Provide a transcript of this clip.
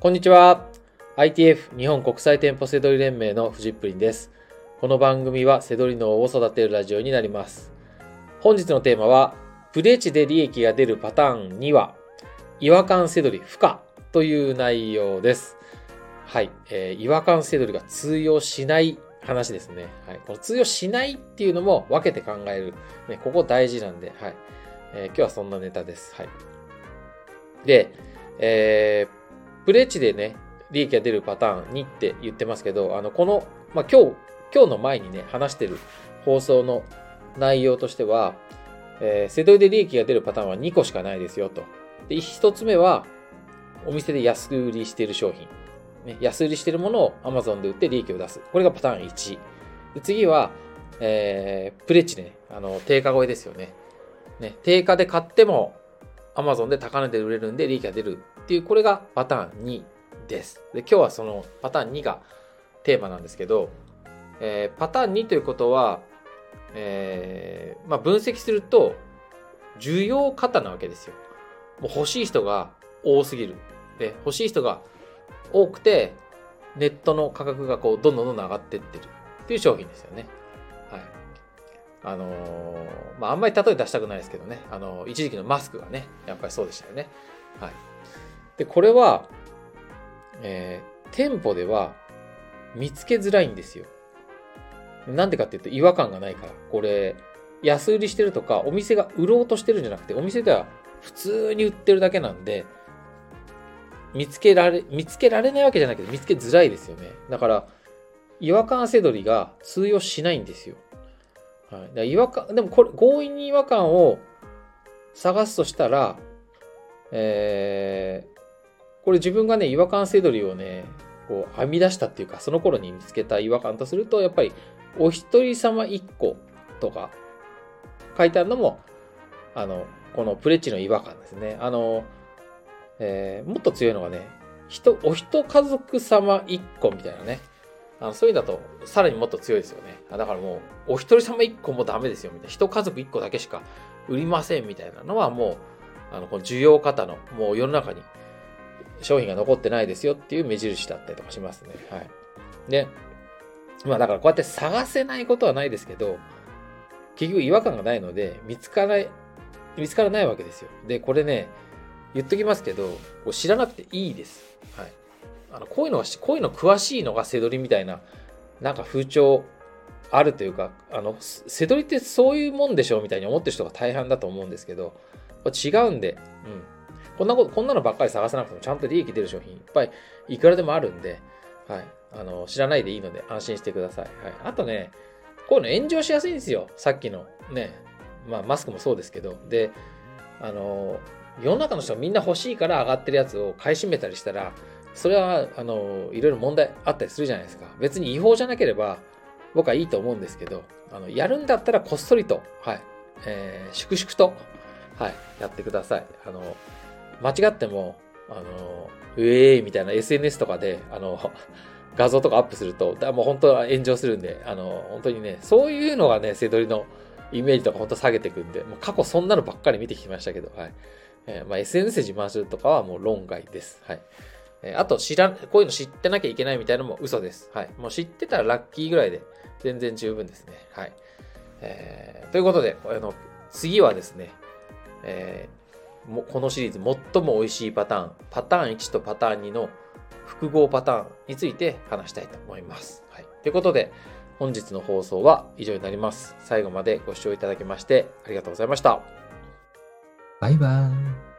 こんにちは。ITF 日本国際店舗セドリ連盟のフジップリンです。この番組はセドリ脳を育てるラジオになります。本日のテーマは、プレ値で利益が出るパターン2は、違和感セドリ不可という内容です。はい。えー違和感セドリが通用しない話ですね。はい。この通用しないっていうのも分けて考える。ね、ここ大事なんで、はい。えー今日はそんなネタです。はい。で、えープレッチでね、利益が出るパターン2って言ってますけど、あの、この、まあ、今日、今日の前にね、話してる放送の内容としては、えー、セドリで利益が出るパターンは2個しかないですよと。で、1つ目は、お店で安売りしている商品。ね、安売りしているものを Amazon で売って利益を出す。これがパターン1。で次は、えー、プレッチね、あの、定価超えですよね。ね、定価で買っても Amazon で高値で売れるんで利益が出るっていう、これがパターン2です。で、今日はそのパターン2がテーマなんですけど、えーパターン2ということは、えーまあ、分析すると、需要過なわけですよ。もう欲しい人が多すぎる。で、欲しい人が多くて、ネットの価格がこう、どんどんどんどん上がってってるっていう商品ですよね。はい。あのーまあ、あんまり例え出したくないですけどね。あの一時期のマスクがね、やっぱりそうでしたよね。はい。で、これは、えー店舗では見つけづらいんですよ。なんでかっていうと違和感がないから。これ、安売りしてるとか、お店が売ろうとしてるんじゃなくて、お店では普通に売ってるだけなんで、見つけられ、見つけられないわけじゃないけど、見つけづらいですよね。だから、違和感せどりが通用しないんですよ。はい。だから違和感、でもこれ、強引に違和感を探すとしたら、え、これ自分がね、違和感せどりをね、こう編み出したっていうか、その頃に見つけた違和感とすると、やっぱり、お一人様一個とか書いてあるのも、あの、このプレッチの違和感ですね。あの、えーもっと強いのがね、人、お一家族様一個みたいなね。あのそういうのだと、さらにもっと強いですよね。だからもう、お一人様一個もダメですよ、みたいな。一家族一個だけしか売りません、みたいなのはもう、あの、この需要方の、もう世の中に商品が残ってないですよっていう目印だったりとかしますね。はい。で、まあだからこうやって探せないことはないですけど、結局違和感がないので、見つからない、見つからないわけですよ。で、これね、言っときますけど、こう知らなくていいです。はい。あの、こういうのが、こういうの詳しいのがセドリみたいな、なんか風潮あるというか、あの、セドリってそういうもんでしょうみたいに思ってる人が大半だと思うんですけど、これ違うんで、うん。こんなこと、こんなのばっかり探さなくてもちゃんと利益出る商品いっぱいいくらでもあるんで、はい。あの、知らないでいいので安心してください。はい。あとね、こういうの炎上しやすいんですよ。さっきのね、まあマスクもそうですけど。で、あの、世の中の人みんな欲しいから上がってるやつを買い占めたりしたら、それは、あの、いろいろ問題あったりするじゃないですか。別に違法じゃなければ、僕はいいと思うんですけど、あの、やるんだったらこっそりと、はい、えー、粛々と、はい、やってください。あの、間違っても、あの、うえーみたいな SNS とかで、あの、画像とかアップすると、だもう本当は炎上するんで、あの、本当にね、そういうのがね、セドリのイメージとか本当下げていくんで、もう過去そんなのばっかり見てきましたけど、はい。えーまあ、SNS 自慢するとかはもう論外です。はい。えーあと、知らん、こういうの知ってなきゃいけないみたいなのも嘘です。はい。もう知ってたらラッキーぐらいで全然十分ですね。はい。えーということで、あの、次はですね、えーこのシリーズ最も美味しいパターン、パターン1とパターン2の複合パターンについて話したいと思います。はい。ということで、本日の放送は以上になります。最後までご視聴いただきましてありがとうございました。バイバーイ。